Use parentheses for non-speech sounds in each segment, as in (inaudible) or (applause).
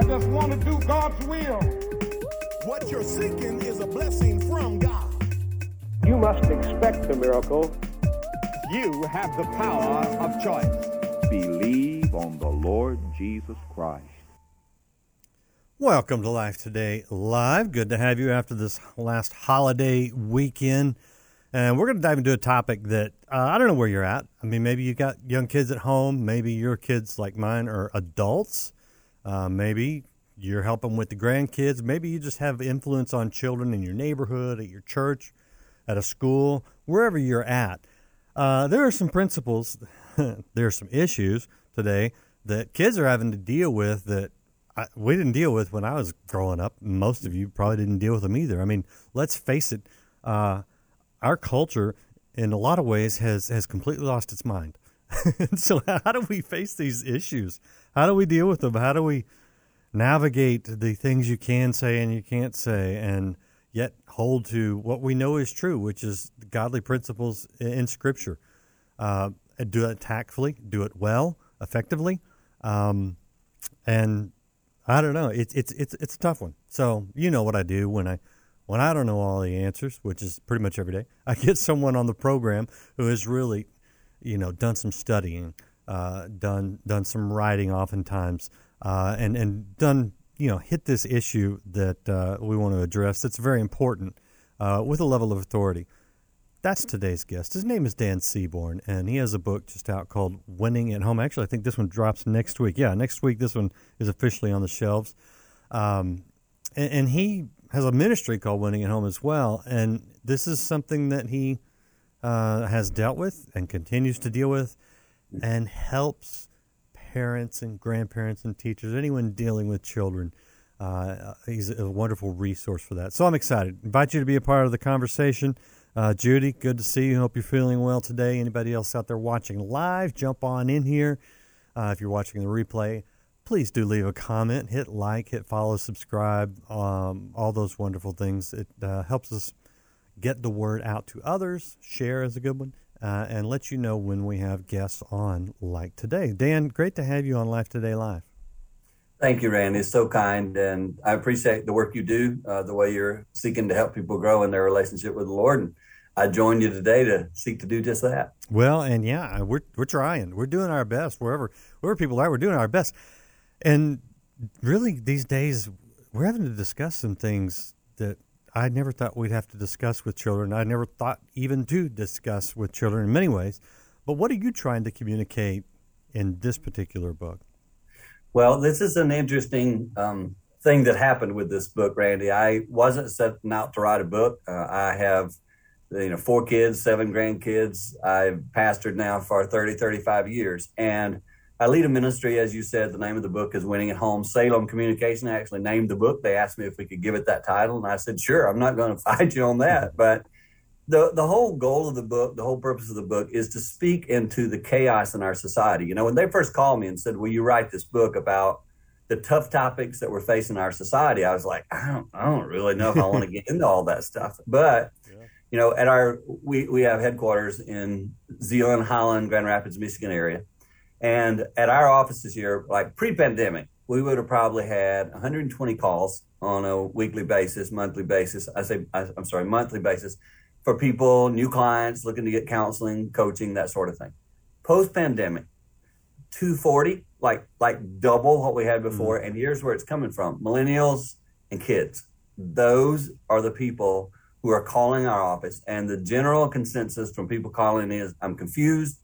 I just want to do God's will. What you're seeking is a blessing from God. You must expect the miracle. You have the power of choice. Believe on the Lord Jesus Christ. Welcome to Life Today Live. Good to have you after this last holiday weekend. And we're going to dive into a topic that uh, I don't know where you're at. I mean, maybe you've got young kids at home. Maybe your kids, like mine, are adults. Uh, maybe you're helping with the grandkids. Maybe you just have influence on children in your neighborhood, at your church, at a school, wherever you're at. Uh, there are some principles, (laughs) there are some issues today that kids are having to deal with that I, we didn't deal with when I was growing up. Most of you probably didn't deal with them either. I mean, let's face it, uh, our culture, in a lot of ways, has has completely lost its mind. (laughs) so, how do we face these issues? How do we deal with them? How do we navigate the things you can say and you can't say, and yet hold to what we know is true, which is godly principles in Scripture? Uh, do it tactfully, do it well, effectively, um, and I don't know. It's it's it's it's a tough one. So you know what I do when I when I don't know all the answers, which is pretty much every day. I get (laughs) someone on the program who has really, you know, done some studying, uh, done done some writing, oftentimes, uh, and and done you know hit this issue that uh, we want to address. That's very important uh, with a level of authority. That's today's guest. His name is Dan Seaborn, and he has a book just out called Winning at Home. Actually, I think this one drops next week. Yeah, next week this one is officially on the shelves. Um, and, and, he has a ministry called Winning at Home as well. And this is something that he uh, has dealt with and continues to deal with and helps parents and grandparents and teachers, anyone dealing with children. Uh, he's a wonderful resource for that. So I'm excited. Invite you to be a part of the conversation. Uh, Judy, good to see you. Hope you're feeling well today. Anybody else out there watching live, jump on in here. Uh, if you're watching the replay, please do leave a comment, hit like, hit follow, subscribe, um, all those wonderful things. It uh, helps us get the word out to others. Share is a good one. Uh, and let you know when we have guests on like today. Dan, great to have you on Life Today Live. Thank you, Randy. It's so kind, and I appreciate the work you do, uh, the way you're seeking to help people grow in their relationship with the Lord. And I joined you today to seek to do just that. Well, and yeah, we're we're trying. We're doing our best wherever wherever people are. We're doing our best, and really these days we're having to discuss some things that I never thought we'd have to discuss with children. I never thought even to discuss with children in many ways. But what are you trying to communicate in this particular book? Well, this is an interesting um, thing that happened with this book, Randy. I wasn't setting out to write a book. Uh, I have, you know, four kids, seven grandkids. I've pastored now for 30, 35 years. And I lead a ministry, as you said. The name of the book is Winning at Home. Salem Communication actually named the book. They asked me if we could give it that title. And I said, sure, I'm not going (laughs) to fight you on that. Mm-hmm. But the the whole goal of the book, the whole purpose of the book is to speak into the chaos in our society. You know, when they first called me and said, "Will you write this book about the tough topics that we're facing in our society?" I was like, "I don't, I don't really know if I want to get into all that stuff." (laughs) But yeah. you know, at our we we have headquarters in Zeeland, Holland, Grand Rapids, Michigan area, and at our offices here, like pre-pandemic, we would have probably had 120 calls on a weekly basis, monthly basis. I say, I, I'm sorry, monthly basis for people, new clients looking to get counseling, coaching, that sort of thing. Post pandemic, 240, like like double what we had before. Mm-hmm. And here's where it's coming from: millennials and kids. Those are the people who are calling our office, and the general consensus from people calling is, "I'm confused,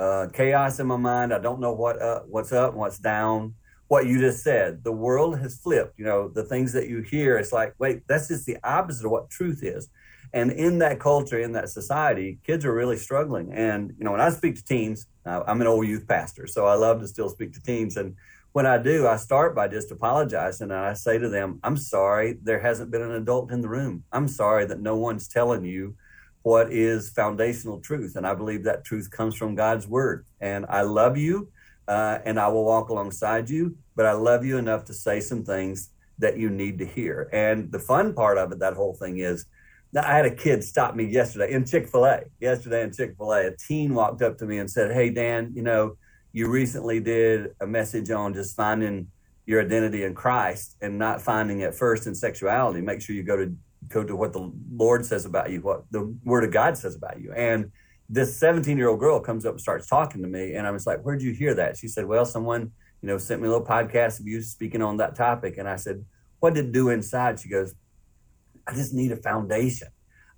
uh, chaos in my mind. I don't know what uh, what's up, what's down." What you just said, the world has flipped. You know, the things that you hear, it's like, wait, that's just the opposite of what truth is. And in that culture, in that society, kids are really struggling. And, you know, when I speak to teens, I'm an old youth pastor, so I love to still speak to teens. And when I do, I start by just apologizing and I say to them, I'm sorry there hasn't been an adult in the room. I'm sorry that no one's telling you what is foundational truth. And I believe that truth comes from God's word. And I love you uh, and I will walk alongside you, but I love you enough to say some things that you need to hear. And the fun part of it, that whole thing is, I had a kid stop me yesterday in Chick fil A. Yesterday in Chick fil A, a teen walked up to me and said, Hey, Dan, you know, you recently did a message on just finding your identity in Christ and not finding it first in sexuality. Make sure you go to go to what the Lord says about you, what the Word of God says about you. And this 17 year old girl comes up and starts talking to me, and I was like, "Where'd you hear that?" She said, "Well, someone you know sent me a little podcast of you speaking on that topic." And I said, "What did it do inside?" She goes, "I just need a foundation."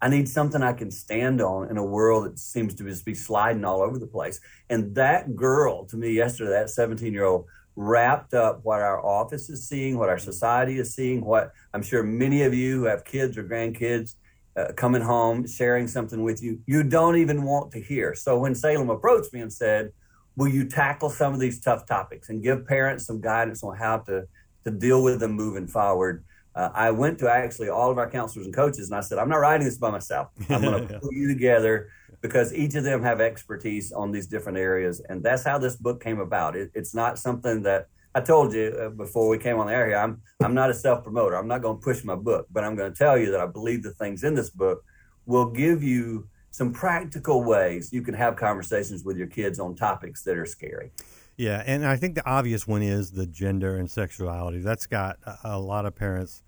I need something I can stand on in a world that seems to just be sliding all over the place. And that girl, to me, yesterday, that 17 year old, wrapped up what our office is seeing, what our society is seeing, what I'm sure many of you who have kids or grandkids uh, coming home, sharing something with you, you don't even want to hear. So when Salem approached me and said, Will you tackle some of these tough topics and give parents some guidance on how to, to deal with them moving forward? Uh, I went to actually all of our counselors and coaches and I said, I'm not writing this by myself. I'm going (laughs) to put you together because each of them have expertise on these different areas. And that's how this book came about. It, it's not something that I told you uh, before we came on the air here. I'm, I'm not a self promoter. I'm not going to push my book, but I'm going to tell you that I believe the things in this book will give you some practical ways you can have conversations with your kids on topics that are scary. Yeah, and I think the obvious one is the gender and sexuality. That's got a, a lot of parents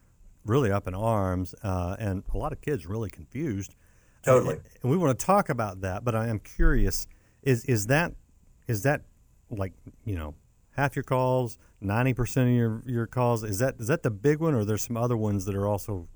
really up in arms, uh, and a lot of kids really confused. Totally. And we want to talk about that, but I am curious: is is that is that like you know half your calls, ninety percent of your your calls? Is that is that the big one, or there's some other ones that are also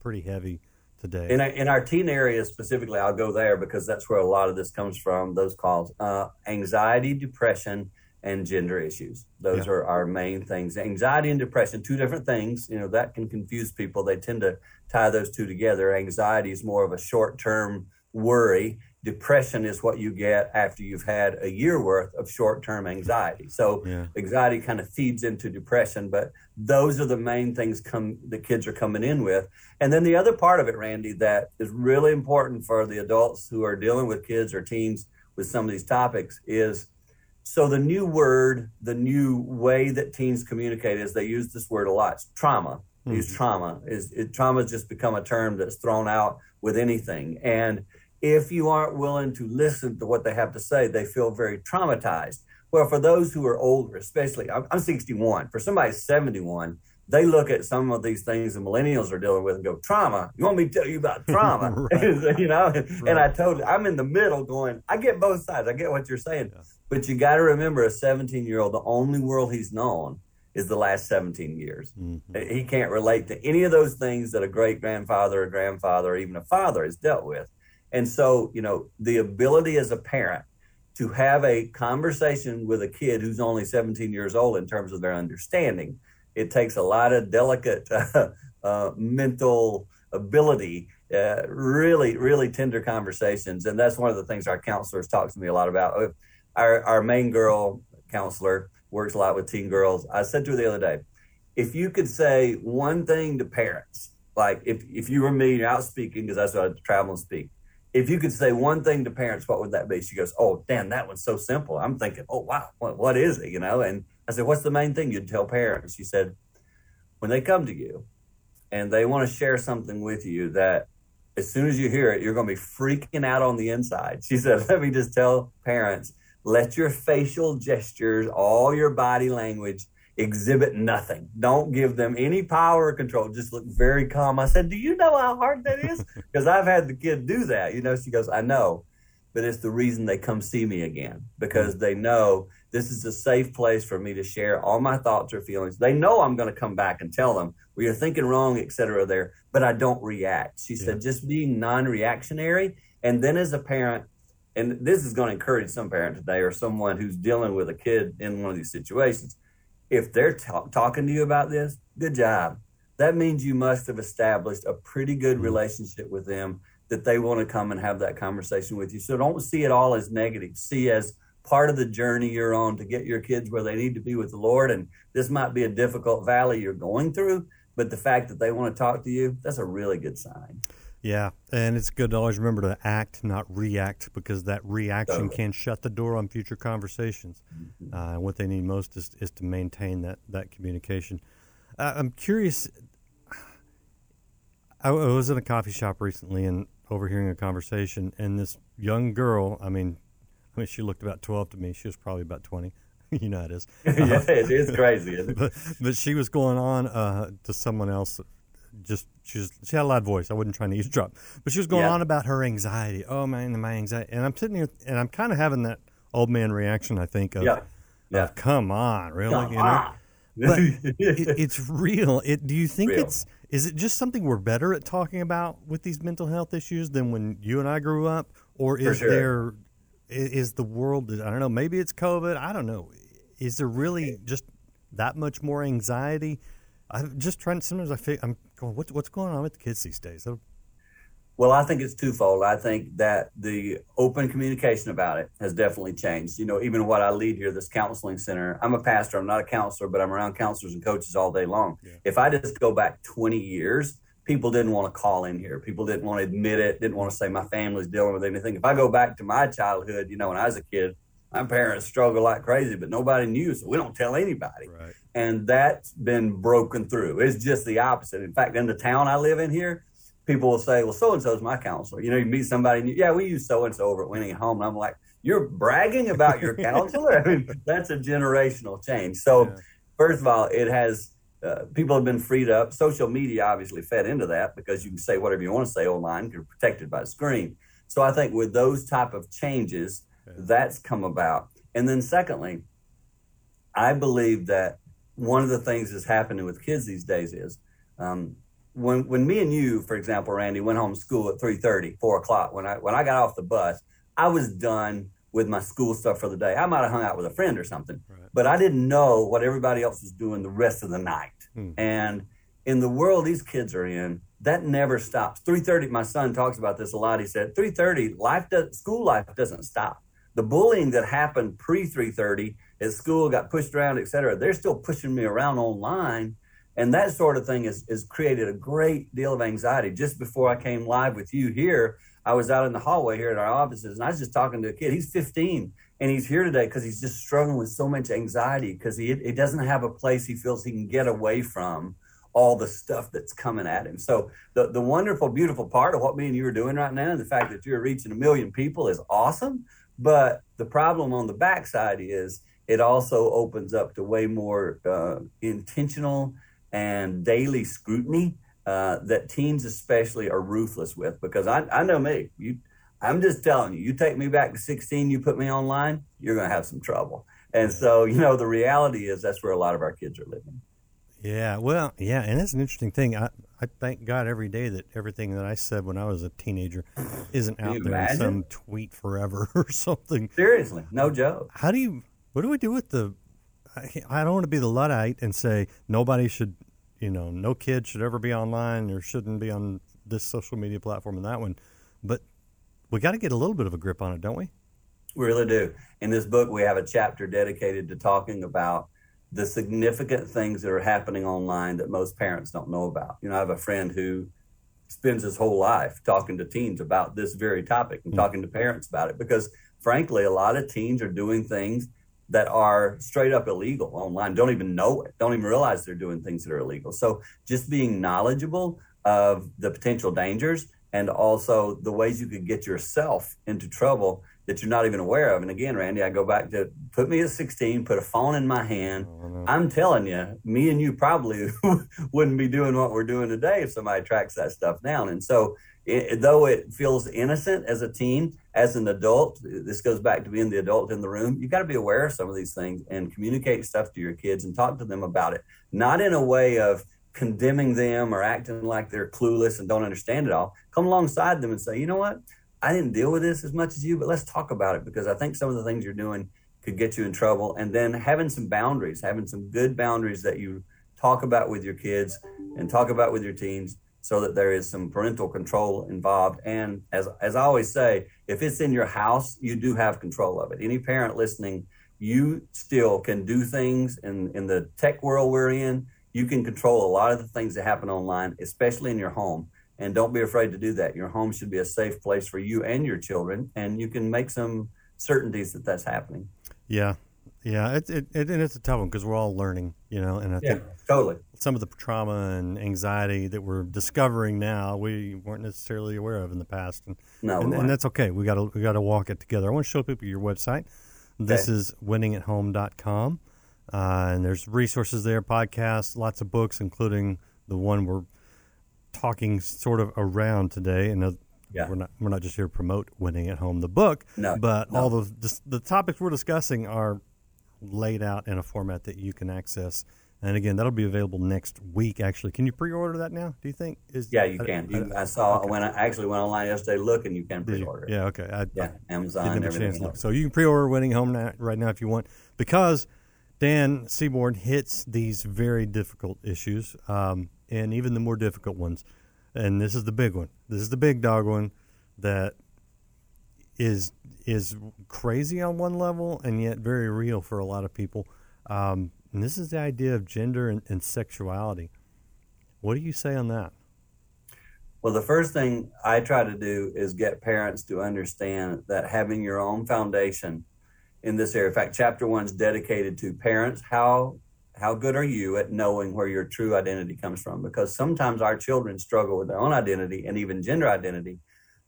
pretty heavy today? In our, in our teen area specifically, I'll go there because that's where a lot of this comes from. Those calls, uh, anxiety, depression, and gender issues. Those yeah. are our main things. Anxiety and depression, two different things. You know that can confuse people. They tend to tie those two together. Anxiety is more of a short term worry. Depression is what you get after you've had a year worth of short term anxiety. So yeah. anxiety kind of feeds into depression, but those are the main things come the kids are coming in with. And then the other part of it, Randy, that is really important for the adults who are dealing with kids or teens with some of these topics is so the new word, the new way that teens communicate is they use this word a lot. It's trauma mm-hmm. use trauma. Is it, trauma has just become a term that's thrown out with anything. And if you aren't willing to listen to what they have to say, they feel very traumatized. Well, for those who are older, especially, I'm, I'm 61. For somebody 71, they look at some of these things the millennials are dealing with and go, trauma. You want me to tell you about (laughs) trauma? (laughs) you know, right. and I told I'm in the middle going, I get both sides. I get what you're saying. Yeah. But you got to remember a 17 year old, the only world he's known is the last 17 years. Mm-hmm. He can't relate to any of those things that a great grandfather, a grandfather, or even a father has dealt with. And so, you know, the ability as a parent to have a conversation with a kid who's only 17 years old in terms of their understanding, it takes a lot of delicate uh, (laughs) uh, mental ability, uh, really, really tender conversations. And that's one of the things our counselors talk to me a lot about. Our, our main girl counselor, works a lot with teen girls. I said to her the other day, if you could say one thing to parents, like if, if you were me, you're out speaking, because that's what I travel and speak. If you could say one thing to parents, what would that be? She goes, Oh, Dan, that one's so simple. I'm thinking, Oh, wow, what, what is it? You know? And I said, What's the main thing you'd tell parents? She said, When they come to you and they want to share something with you that as soon as you hear it, you're going to be freaking out on the inside. She said, (laughs) Let me just tell parents let your facial gestures, all your body language exhibit nothing. Don't give them any power or control. Just look very calm. I said, Do you know how hard that is? (laughs) Because I've had the kid do that. You know, she goes, I know, but it's the reason they come see me again because mm. they know this is a safe place for me to share all my thoughts or feelings. They know I'm going to come back and tell them, well, you're thinking wrong, etc. there, but I don't react. She yeah. said, just being non reactionary. And then as a parent, and this is going to encourage some parent today or someone who's dealing with a kid in one of these situations. If they're talking to you about this, good job. That means you must have established a pretty good mm-hmm. relationship with them that they want to come and have that conversation with you. So don't see it all as negative. See as part of the journey you're on to get your kids where they need to be with the Lord. And this might be a difficult valley you're going through, but the fact that they want to talk to you, that's a really good sign. Yeah, and it's good to always remember to act, not react, because that reaction can shut the door on future conversations. Mm-hmm. Uh, and what they need most is, is to maintain that that communication. Uh, I'm curious. I, was in a coffee shop recently and overhearing a conversation, and this young girl. I mean, I mean, she looked about twelve to me. She was probably about twenty. (laughs) you know how it is. yeah, (laughs) it is crazy. Isn't it? (laughs) but but she was going on uh, to someone else. Just she was, she had a loud voice. I wasn't trying to (laughs) eavesdrop, but she was going Yeah. on about her anxiety. Oh man, my anxiety. And I'm sitting here and I'm kind of having that old man reaction. I think of, Yeah. Yeah. of, come on, really? Come you know? on. But (laughs) it, it's real. It. Do you think Real. it's? Is it just something we're better at talking about with these mental health issues than when you and I grew up, or is sure. there? Is the world? I don't know. Maybe it's COVID. I don't know. Is there really just that much more anxiety? I'm just trying. Sometimes I feel I'm going. What, what's going on with the kids these days? Oh, Well, I think it's twofold. I think that the open communication about it has definitely changed. You know, even what I lead here, this counseling center, I'm a pastor, I'm not a counselor, but I'm around counselors and coaches all day long. If I just go back 20 years, people didn't want to call in here. People didn't want to admit it, didn't want to say my family's dealing with anything. If I go back to my childhood, you know, when I was a kid, my parents struggled like crazy, but nobody knew. So we don't tell anybody right. and that's been broken through. It's just the opposite. In fact, in the town I live in here, people will say, "Well, so and so is my counselor." You know, you meet somebody, and you, yeah, we use so and so over at Winning Home, and I'm like, "You're bragging about your counselor?" (laughs) I mean, that's a generational change. So, Yeah. first of all, it has. Uh, people have been freed up. Social media obviously fed into that because you can say whatever you want to say online. You're protected by the screen. So I think with those type of changes, that's come about. And then secondly, I believe that one of the things that's happening with kids these days is um, when when me and you, for example, Randy, went home school at 3:30, 4 o'clock. When I when I got off the bus, I was done with my school stuff for the day. I might have hung out with a friend or something, but I didn't know what everybody else was doing the rest of the night. And in the world these kids are in, that never stops. 3:30. My son talks about this a lot. He said 3:30, life does, school life doesn't stop. The bullying that happened pre 3:30 at school got pushed around, et cetera. They're still pushing me around online. And that sort of thing has, has created a great deal of anxiety. Just before I came live with you here, I was out in the hallway here at our offices, and I was just talking to a kid. He's 15, and he's here today because he's just struggling with so much anxiety because he, he doesn't have a place he feels he can get away from all the stuff that's coming at him. So the, the wonderful, beautiful part of what me and you are doing right now, and the fact that you're reaching a million people is awesome. But the problem on the backside is it also opens up to way more uh, intentional and daily scrutiny uh, that teens especially are ruthless with. Because I, I know me you i'm just telling you you take me back to 16 you put me online you're going to have some trouble. And so you know the reality is that's where a lot of our kids are living Yeah, well, yeah, and it's an interesting thing. I, I thank God every day that everything that I said when I was a teenager isn't out there in some tweet forever (laughs) or something. seriously no joke How do you? What do we do with the? I, I don't want to be the luddite and say nobody should, you know, no kid should ever be online or shouldn't be on this social media platform and that one, but we got to get a little bit of a grip on it, don't we? We really do. In this book, we have a chapter dedicated to talking about the significant things that are happening online that most parents don't know about. You know, I have a friend who spends his whole life talking to teens about this very topic and hmm. talking to parents about it because, frankly, a lot of teens are doing things that are straight up illegal online, don't even know it, don't even realize they're doing things that are illegal. So, just being knowledgeable of the potential dangers and also the ways you could get yourself into trouble that you're not even aware of. And again, Randy, I go back to put me at 16, put a phone in my hand. Mm-hmm. I'm telling you, me and you probably (laughs) wouldn't be doing what we're doing today if somebody tracks that stuff down. And so, it, though it feels innocent as a teen, as an adult, this goes back to being the adult in the room. You've got to be aware of some of these things and communicate stuff to your kids and talk to them about it, not in a way of condemning them or acting like they're clueless and don't understand it all. Come alongside them and say, you know what? I didn't deal with this as much as you, but let's talk about it because I think some of the things you're doing could get you in trouble. And then having some boundaries, having some good boundaries that you talk about with your kids and talk about with your teens so that there is some parental control involved. And as, as I always say, if it's in your house, you do have control of it. Any parent listening, you still can do things in, in the tech world we're in. You can control a lot of the things that happen online, especially in your home. And don't be afraid to do that. Your home should be a safe place for you and your children, and you can make some certainties that that's happening. Yeah, yeah. It, it, it and it's a tough one because we're all learning, you know. And I think totally. some of the trauma and anxiety that we're discovering now we weren't necessarily aware of in the past, and No, and, and that's okay. We got to we got to walk it together. I want to show people your website. This is winningathome.com. Uh, and there's resources there, podcasts, lots of books, including the one we're talking sort of around today. And uh, Yeah. we're not we're not just here to promote winning at home, the book, No, but no. all the the, topics we're discussing are laid out in a format that you can access. And again, that'll be available next week. Actually, can you pre-order that now? Do you think? Is Yeah, you I- can. I- You, I saw when I actually went online yesterday looking, you can pre-order it. Yeah. Okay. I, Yeah, Amazon, didn't have a chance look. So you can pre-order Winning Home now, right now if you want, because Dan Seaborn hits these very difficult issues, um, and even the more difficult ones. And this is the big one. This is the big dog one that is is crazy on one level and yet very real for a lot of people. Um, and this is the idea of gender and, and sexuality. What do you say on that? Well, the first thing I try to do is get parents to understand that having your own foundation in this area. In fact, chapter one is dedicated to parents. How how good are you at knowing where your true identity comes from? Because sometimes our children struggle with their own identity and even gender identity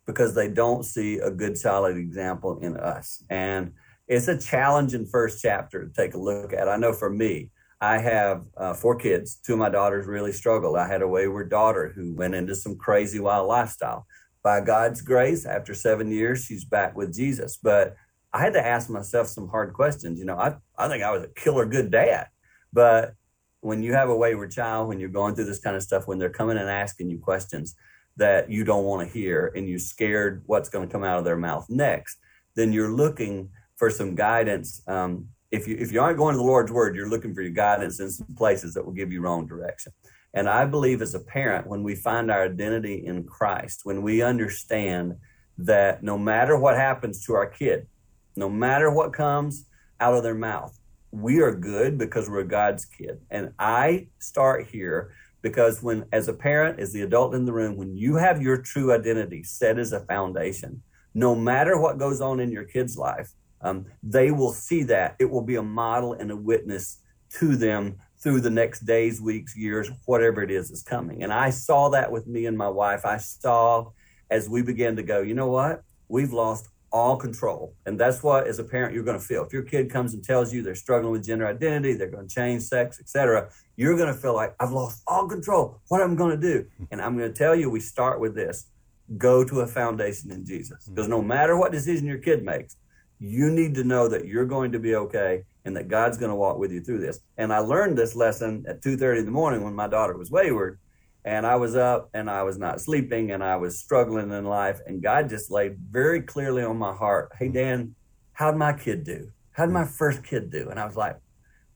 because they don't see a good solid example in us. And it's a challenging first chapter to take a look at. I know for me, I have uh, four kids. Two of my daughters really struggled. I had a wayward daughter who went into some crazy wild lifestyle. By God's grace, after seven years, she's back with Jesus. But I had to ask myself some hard questions. You know, I, I think I was a killer good dad. But when you have a wayward child, when you're going through this kind of stuff, when they're coming and asking you questions that you don't want to hear and you're scared what's going to come out of their mouth next, then you're looking for some guidance. Um, if you if you aren't going to the Lord's word, you're looking for your guidance in some places that will give you wrong direction. And I believe as a parent, when we find our identity in Christ, when we understand that no matter what happens to our kid, no matter what comes out of their mouth, we are good because we're God's kid. And I start here because when, as a parent, as the adult in the room, when you have your true identity set as a foundation, no matter what goes on in your kid's life, um, they will see that. It will be a model and a witness to them through the next days, weeks, years, whatever it is is coming. And I saw that with me and my wife. I saw as we began to go, you know what? We've lost all control. And that's what, as a parent, you're going to feel. If your kid comes and tells you they're struggling with gender identity, they're going to change sex, etc., you're going to feel like, I've lost all control. What am I going to do? (laughs) And I'm going to tell you, we start with this go to a foundation in Jesus. Mm-hmm. Because no matter what decision your kid makes, you need to know that you're going to be okay and that God's going to walk with you through this. And I learned this lesson at 2:30 in the morning when my daughter was wayward and I was up and I was not sleeping and I was struggling in life and God just laid very clearly on my heart, "Hey Dan, how'd my kid do? How'd my first kid do?" And I was like,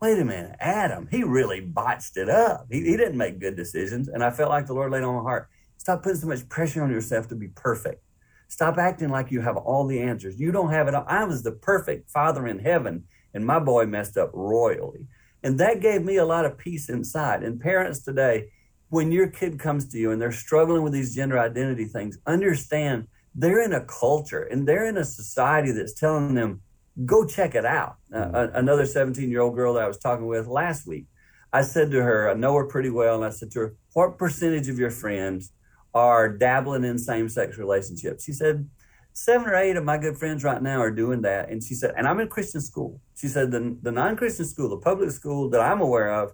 "Wait a minute, Adam, he really botched it up. He, he didn't make good decisions." And I felt like the Lord laid on my heart, "Stop putting so much pressure on yourself to be perfect." Stop acting like you have all the answers. You don't have it all. I was the perfect father in heaven, and my boy messed up royally. And that gave me a lot of peace inside. And parents today, when your kid comes to you and they're struggling with these gender identity things, understand they're in a culture and they're in a society that's telling them, go check it out. Uh, another 17 year old girl that I was talking with last week, I said to her, I know her pretty well, and I said to her, What percentage of your friends are dabbling in same sex relationships? She said, Seven or eight of my good friends right now are doing that. And she said, and I'm in Christian school. She said, the, the non Christian school, the public school that I'm aware of,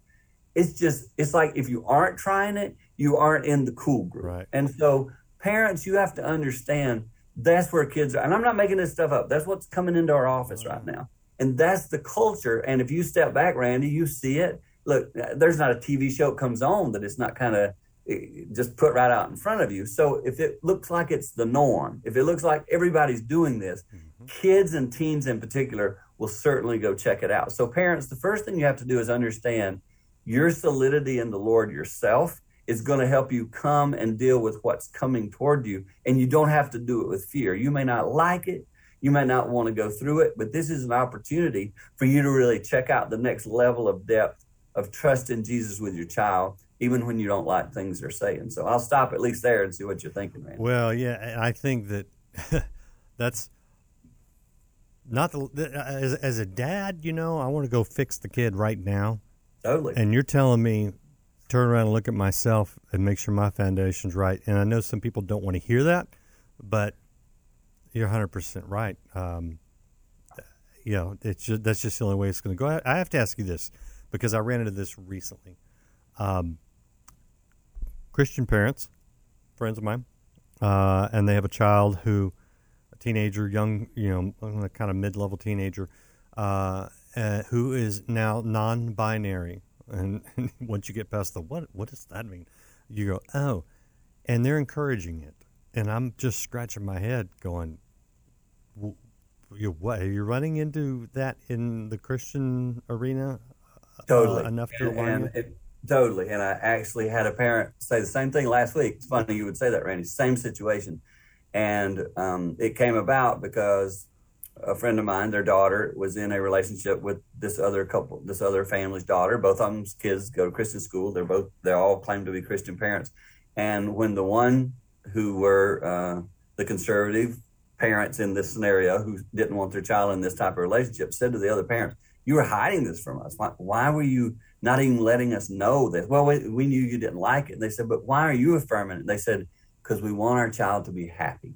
it's just, it's like if you aren't trying it, you aren't in the cool group. Right. And so, parents, you have to understand that's where kids are. And I'm not making this stuff up. That's what's coming into our office right now. And that's the culture. And if you step back, Randy, you see it. Look, there's not a TV show that comes on that it's not kind of eh, just put right out in front of you. So if it looks like it's the norm, if it looks like everybody's doing this, mm-hmm. kids and teens in particular will certainly go check it out. So parents, the first thing you have to do is understand your solidity in the Lord yourself is going to help you come and deal with what's coming toward you. And you don't have to do it with fear. You may not like it. You may not want to go through it, but this is an opportunity for you to really check out the next level of depth of trust in Jesus with your child, even when you don't like things they're saying. So I'll stop at least there and see what you're thinking, man. Well, yeah, I think that (laughs) that's not the as, as a dad. You know, I want to go fix the kid right now, Totally. and you're telling me turn around and look at myself and make sure my foundation's right. And I know some people don't want to hear that, but you're 100 percent right. Um, you know, it's just, that's just the only way it's going to go. I have to ask you this because I ran into this recently. Um, Christian parents, friends of mine, uh, and they have a child who, a teenager, young, you know, kind of mid-level teenager, uh, uh, who is now non-binary. And, and (laughs) once you get past the what, what does that mean? You go, oh, and they're encouraging it, and I'm just scratching my head, going, you what? Are you running into that in the Christian arena? Totally uh, enough to and, and it, totally. And I actually had a parent say the same thing last week. It's funny you would say that, Randy. Same situation, and um, it came about because a friend of mine, their daughter, was in a relationship with this other couple, this other family's daughter. Both of them's kids go to Christian school. They're both they all claim to be Christian parents. And when the one who were uh, the conservative parents in this scenario who didn't want their child in this type of relationship said to the other parents, "You were hiding this from us. Why, why were you not even letting us know this?" Well, we, we knew you didn't like it. And they said, "But why are you affirming it?" And they said, "Because we want our child to be happy."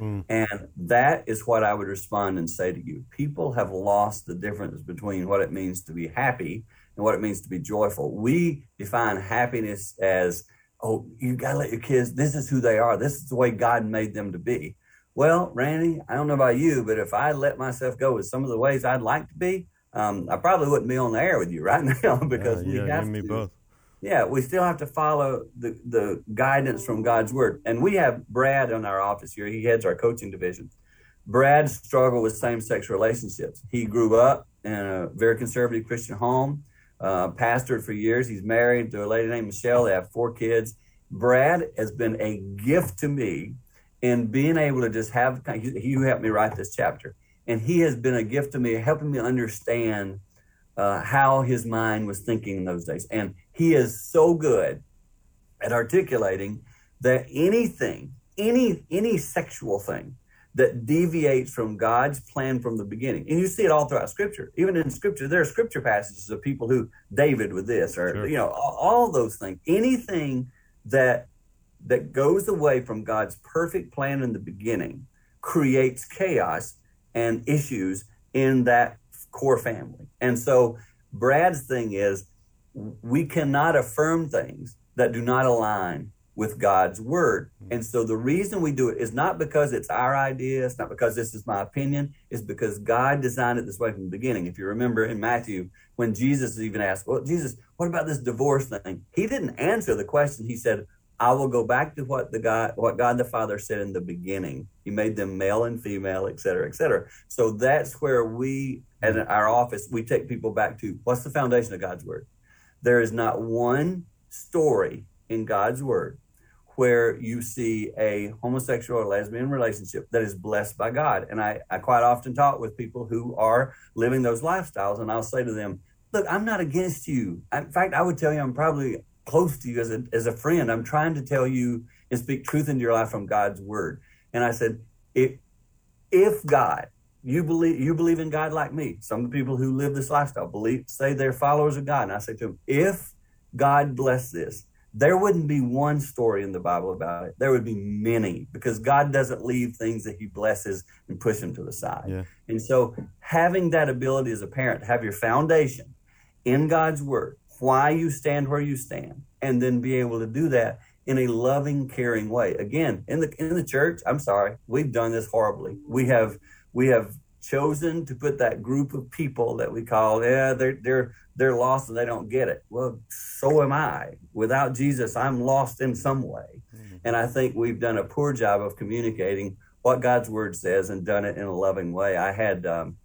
Mm. And that is what I would respond and say to you. People have lost the difference between what it means to be happy and what it means to be joyful. We define happiness as, oh, you got to let your kids, this is who they are. This is the way God made them to be. Well, Randy, I don't know about you, but if I let myself go with some of the ways I'd like to be, um, I probably wouldn't be on the air with you right (laughs) now because yeah, we yeah, have me to. both. Yeah, we still have to follow the, the guidance from God's word. And we have Brad in our office here. He heads our coaching division. Brad struggled with same sex relationships. He grew up in a very conservative Christian home, uh, pastored for years. He's married to a lady named Michelle. They have four kids. Brad has been a gift to me in being able to just have, you helped me write this chapter. And he has been a gift to me, helping me understand uh, how his mind was thinking in those days. And he is so good at articulating that anything, any any sexual thing that deviates from God's plan from the beginning, and you see it all throughout Scripture. Even in Scripture, there are Scripture passages of people who David with this, or sure. you know, all, all those things. Anything that that goes away from God's perfect plan in the beginning creates chaos and issues in that core family. And so Brad's thing is we cannot affirm things that do not align with God's word. Mm-hmm. And so the reason we do it is not because it's our idea, it's not because this is my opinion, it's because God designed it this way from the beginning. If you remember in Matthew, when Jesus even asked, Well, Jesus, what about this divorce thing? He didn't answer the question. He said, I will go back to what the God, what God the Father said in the beginning. He made them male and female, et cetera, et cetera. So that's where we at our office we take people back to what's the foundation of God's word. There is not one story in God's word where you see a homosexual or lesbian relationship that is blessed by God. And I, I quite often talk with people who are living those lifestyles, and I'll say to them, Look, I'm not against you. In fact, I would tell you I'm probably close to you as a, as a friend. I'm trying to tell you and speak truth into your life from God's word. And I said, if, if God, you believe you believe in God like me. Some of the people who live this lifestyle believe say they're followers of God. And I say to them, if God bless this, there wouldn't be one story in the Bible about it. There would be many because God doesn't leave things that He blesses and push them to the side. Yeah. And so, having that ability as a parent, have your foundation in God's Word, why you stand where you stand, and then be able to do that in a loving, caring way. Again, in the in the church, I'm sorry, we've done this horribly. We have we have chosen to put that group of people that we call, yeah, they're they're they're lost and they don't get it. Well, so am I. Without Jesus, I'm lost in some way. Mm-hmm. And I think we've done a poor job of communicating what God's word says and done it in a loving way. I had um,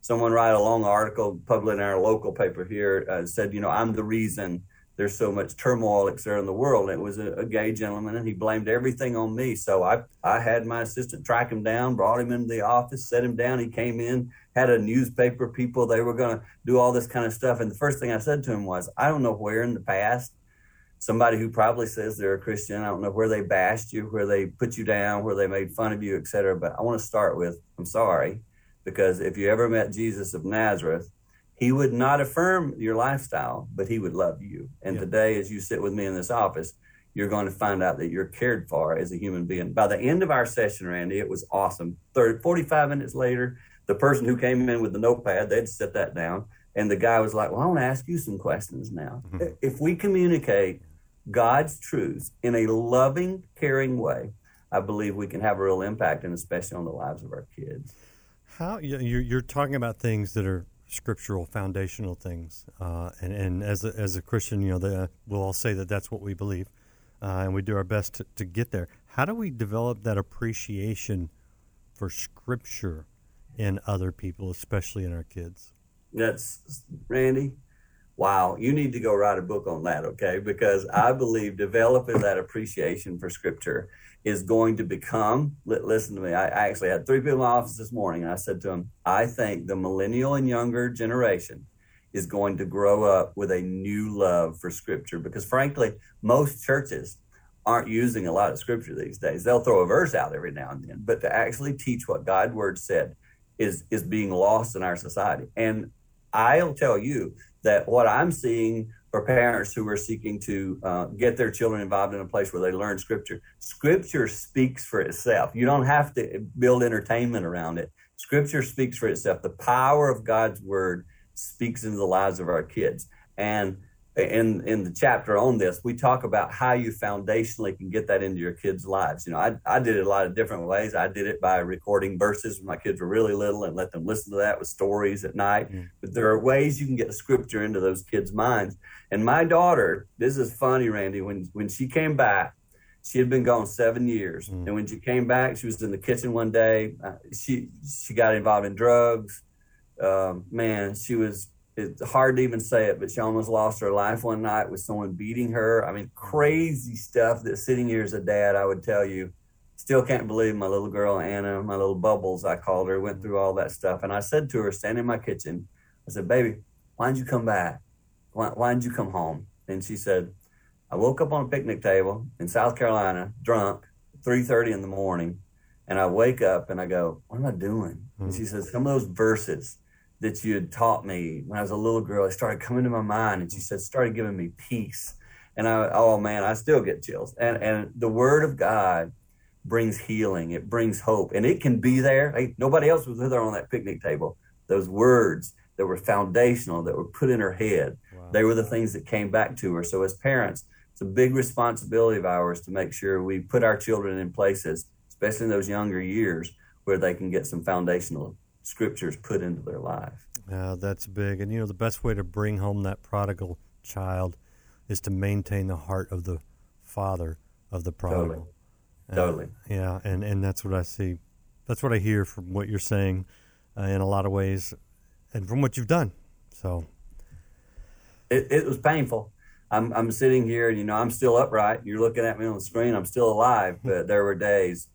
someone write a long article published in our local paper here uh, said, you know, I'm the reason there's so much turmoil etc. in the world. It was a, a, gay gentleman, and he blamed everything on me. So I I had my assistant track him down, brought him into the office, set him down. He came in, had a newspaper people. They were going to do all this kind of stuff. And the first thing I said to him was, I don't know where in the past somebody who probably says they're a Christian. I don't know where they bashed you, where they put you down, where they made fun of you, etc. But I want to start with, I'm sorry because if you ever met Jesus of Nazareth, he would not affirm your lifestyle, but he would love you. And yeah. today, as you sit with me in this office, you're going to find out that you're cared for as a human being. By the end of our session, Randy, it was awesome. 30, 45 minutes later, the person who came in with the notepad, they'd set that down. And the guy was like, Well, I want to ask you some questions now. Mm-hmm. If we communicate God's truths in a loving, caring way, I believe we can have a real impact, and especially on the lives of our kids. How you're, you're talking about things that are scriptural, foundational things, uh, and and as a, as a Christian, you know, the, we'll all say that that's what we believe, uh, and we do our best to, to get there. How do we develop that appreciation for Scripture in other people, especially in our kids? That's Randy. Wow, you need to go write a book on that, okay? Because I believe developing that appreciation for Scripture is going to become. Listen to me. I actually had three people in my office this morning, and I said to them, I think the millennial and younger generation is going to grow up with a new love for Scripture because, frankly, most churches aren't using a lot of Scripture these days. They'll throw a verse out every now and then, but to actually teach what God's Word said is is being lost in our society. And I'll tell you that what I'm seeing for parents who are seeking to uh, get their children involved in a place where they learn scripture, scripture speaks for itself. You don't have to build entertainment around it. Scripture speaks for itself. The power of God's word speaks into the lives of our kids. And in in the chapter on this, we talk about how you foundationally can get that into your kids' lives. You know, I, I did it a lot of different ways. I did it by recording verses when my kids were really little and let them listen to that with stories at night. Mm-hmm. But there are ways you can get the scripture into those kids' minds. And my daughter, this is funny, Randy, when when she came back, she had been gone seven years, mm-hmm. and when she came back, she was in the kitchen one day. Uh, she she got involved in drugs. Um, man, she was it's hard to even say it, but she almost lost her life one night with someone beating her. I mean, crazy stuff that sitting here as a dad, I would tell you, still can't believe my little girl, Anna, my little bubbles, I called her, went through all that stuff. And I said to her, standing in my kitchen, I said, baby, why did you come back? Why, why did you come home? And she said, I woke up on a picnic table in South Carolina, drunk, 3.30 in the morning. And I wake up and I go, what am I doing? And hmm. she says, some of those verses that you had taught me when I was a little girl. It started coming to my mind, and she said, started giving me peace. And I, oh man, I still get chills. And and the Word of God brings healing. It brings hope, and it can be there. Hey, nobody else was there on that picnic table. Those words that were foundational, that were put in her head, wow. they were the things that came back to her. So as parents, it's a big responsibility of ours to make sure we put our children in places, especially in those younger years, where they can get some foundational scriptures put into their life. Yeah, that's big. And you know, the best way to bring home that prodigal child is to maintain the heart of the father of the prodigal. Totally. yeah, and and that's what I see. That's what I hear from what you're saying, uh, in a lot of ways, and from what you've done. So, it, it was painful. I'm I'm sitting here, and you know, I'm still upright. You're looking at me on the screen. I'm still alive, (laughs) but there were days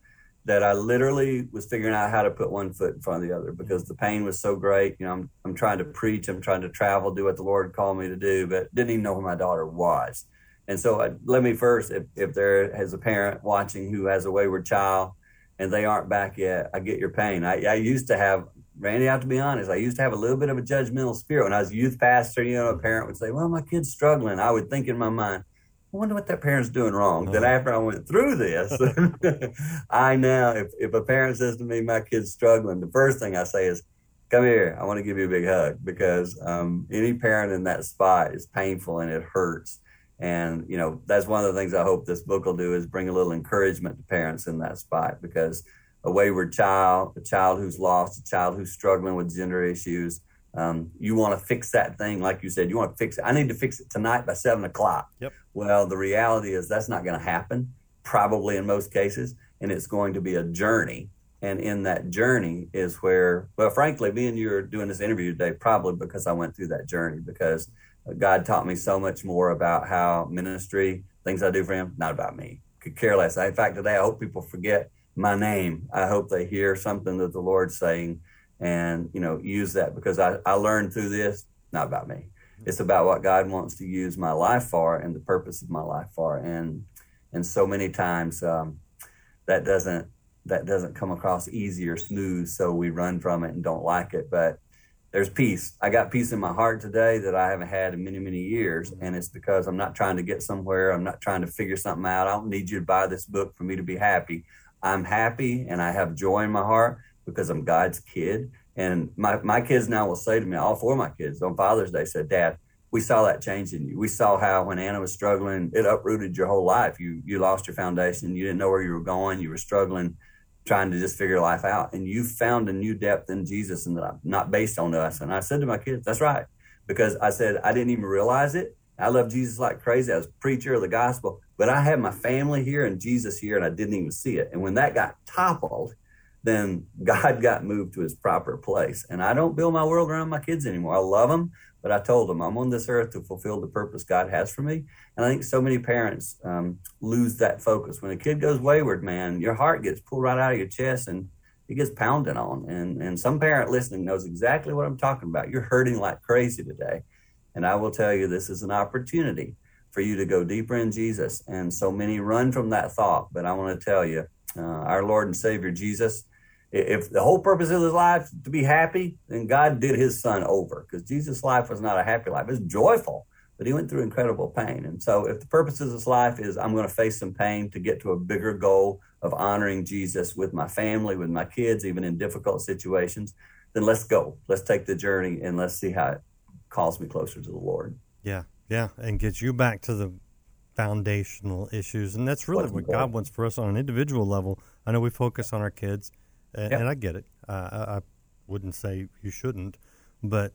that I literally was figuring out how to put one foot in front of the other because the pain was so great. You know, I'm, I'm trying to preach, I'm trying to travel, do what the Lord called me to do, but didn't even know who my daughter was. And so I, let me first, if, if there is a parent watching who has a wayward child and they aren't back yet, I get your pain. I, I used to have, Randy, I have to be honest, I used to have a little bit of a judgmental spirit. When I was a youth pastor, you know, a parent would say, well, my kid's struggling. I would think in my mind, I wonder what that parent's doing wrong. Uh-huh. That after I went through this, (laughs) I now, if, if a parent says to me, my kid's struggling, the first thing I say is, come here. I want to give you a big hug because um, any parent in that spot is painful and it hurts. And, you know, that's one of the things I hope this book will do is bring a little encouragement to parents in that spot because a wayward child, a child who's lost, a child who's struggling with gender issues, um, you want to fix that thing, like you said, you want to fix it. I need to fix it tonight by seven o'clock. Yep. Well, the reality is that's not going to happen, probably in most cases, and it's going to be a journey. And in that journey is where, well, frankly, me and you are doing this interview today probably because I went through that journey because God taught me so much more about how ministry, things I do for Him, not about me. Could care less. In fact, today I hope people forget my name. I hope they hear something that the Lord's saying and you know use that because I, I learned through this not about me. It's about what god wants to use my life for and the purpose of my life for. And and so many times um, that doesn't that doesn't come across easy or smooth so we run from it and don't like it. But there's peace. I got peace in my heart today that i haven't had in many many years and it's because i'm not trying to get somewhere. I'm not trying to figure something out. I don't need you to buy this book for me to be happy. I'm happy and i have joy in my heart because I'm God's kid And my, my kids now will say to me, all four of my kids on Father's Day said, Dad, we saw that change in you. We saw how when Anna was struggling, it uprooted your whole life. You you lost your foundation. You didn't know where you were going. You were struggling, trying to just figure life out. And you found a new depth in Jesus and not based on us. And I said to my kids, that's right. Because I said I didn't even realize it. I love Jesus like crazy. I was preacher of the gospel, but I had my family here and Jesus here, and I didn't even see it. And when that got toppled, then God (laughs) got moved to his proper place. And I don't build my world around my kids anymore. I love them, but I told them I'm on this earth to fulfill the purpose God has for me. And I think so many parents um, lose that focus. When a kid goes wayward, man, your heart gets pulled right out of your chest and it gets pounded on. And, and some parent listening knows exactly what I'm talking about. You're hurting like crazy today. And I will tell you, this is an opportunity for you to go deeper in Jesus. And so many run from that thought. But I want to tell you, uh, our Lord and Savior Jesus, if the whole purpose of his life to be happy, then God did his son over because Jesus' life was not a happy life. It's joyful, but he went through incredible pain. And so if the purpose of his life is I'm going to face some pain to get to a bigger goal of honoring Jesus with my family, with my kids, even in difficult situations, then let's go. Let's take the journey and let's see how it calls me closer to the Lord. Yeah, yeah, and gets you back to the foundational issues. And that's really What's what important? God wants for us on an individual level. I know we focus on our kids and, yep. and I get it. Uh, I, I wouldn't say you shouldn't, but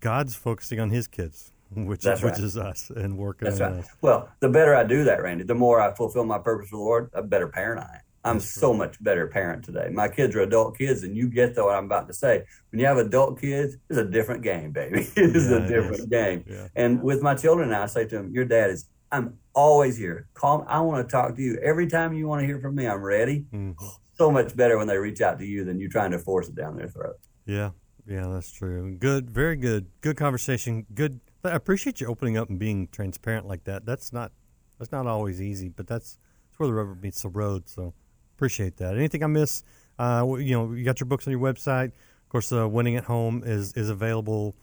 God's focusing on His kids, (laughs) which That's which right. is us, and working. That's right. Us. Well, the better I do that, Randy, the more I fulfill my purpose for the Lord, a better parent I am. I'm That's so much better parent today. My kids are adult kids, and you get what I'm about to say. When you have adult kids, it's a different game, baby. (laughs) it's yeah, a different it game. Yeah. And with my children now, I say to them, "Your dad is. I'm always here. Call. I want to talk to you every time you want to hear from me. I'm ready. Mm-hmm so much better when they reach out to you than you trying to force it down their throat. Yeah, yeah, that's true. Good, very good, good conversation. Good. I appreciate you opening up and being transparent like that. That's not that's not always easy, but that's that's where the rubber meets the road. So appreciate that. Anything I miss? Uh, you know, you got your books on your website. Of course, uh, Winning at Home is is available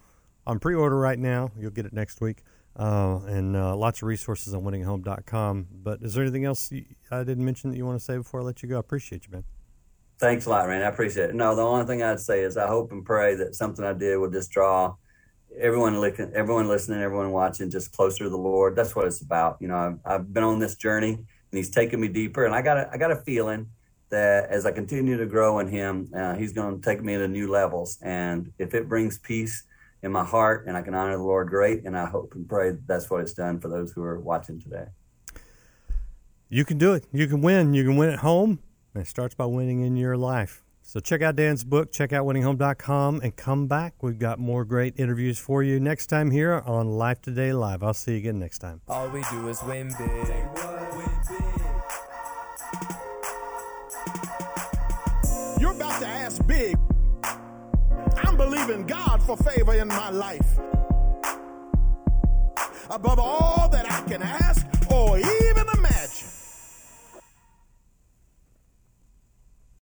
on pre-order right now. You'll get it next week. Uh, and uh, lots of resources on winninghome.com. But is there anything else you, I didn't mention that you want to say before I let you go? I appreciate you, man. Thanks a lot, man. I appreciate it. No, the only thing I'd say is I hope and pray that something I did will just draw everyone looking, everyone listening, everyone watching, just closer to the Lord. That's what it's about. You know, I've, I've been on this journey, and He's taken me deeper, and I got a, I got a feeling that as I continue to grow in Him, uh, He's going to take me to new levels. And if it brings peace in my heart and I can honor the Lord, great. And I hope and pray that that's what it's done for those who are watching today. You can do it. You can win. You can win at home. And it starts by winning in your life. So check out Dan's book, check out winninghome.com, and come back. We've got more great interviews for you next time here on Life Today Live. I'll see you again next time. All we do is win big. For favor in my life. Above all that I can ask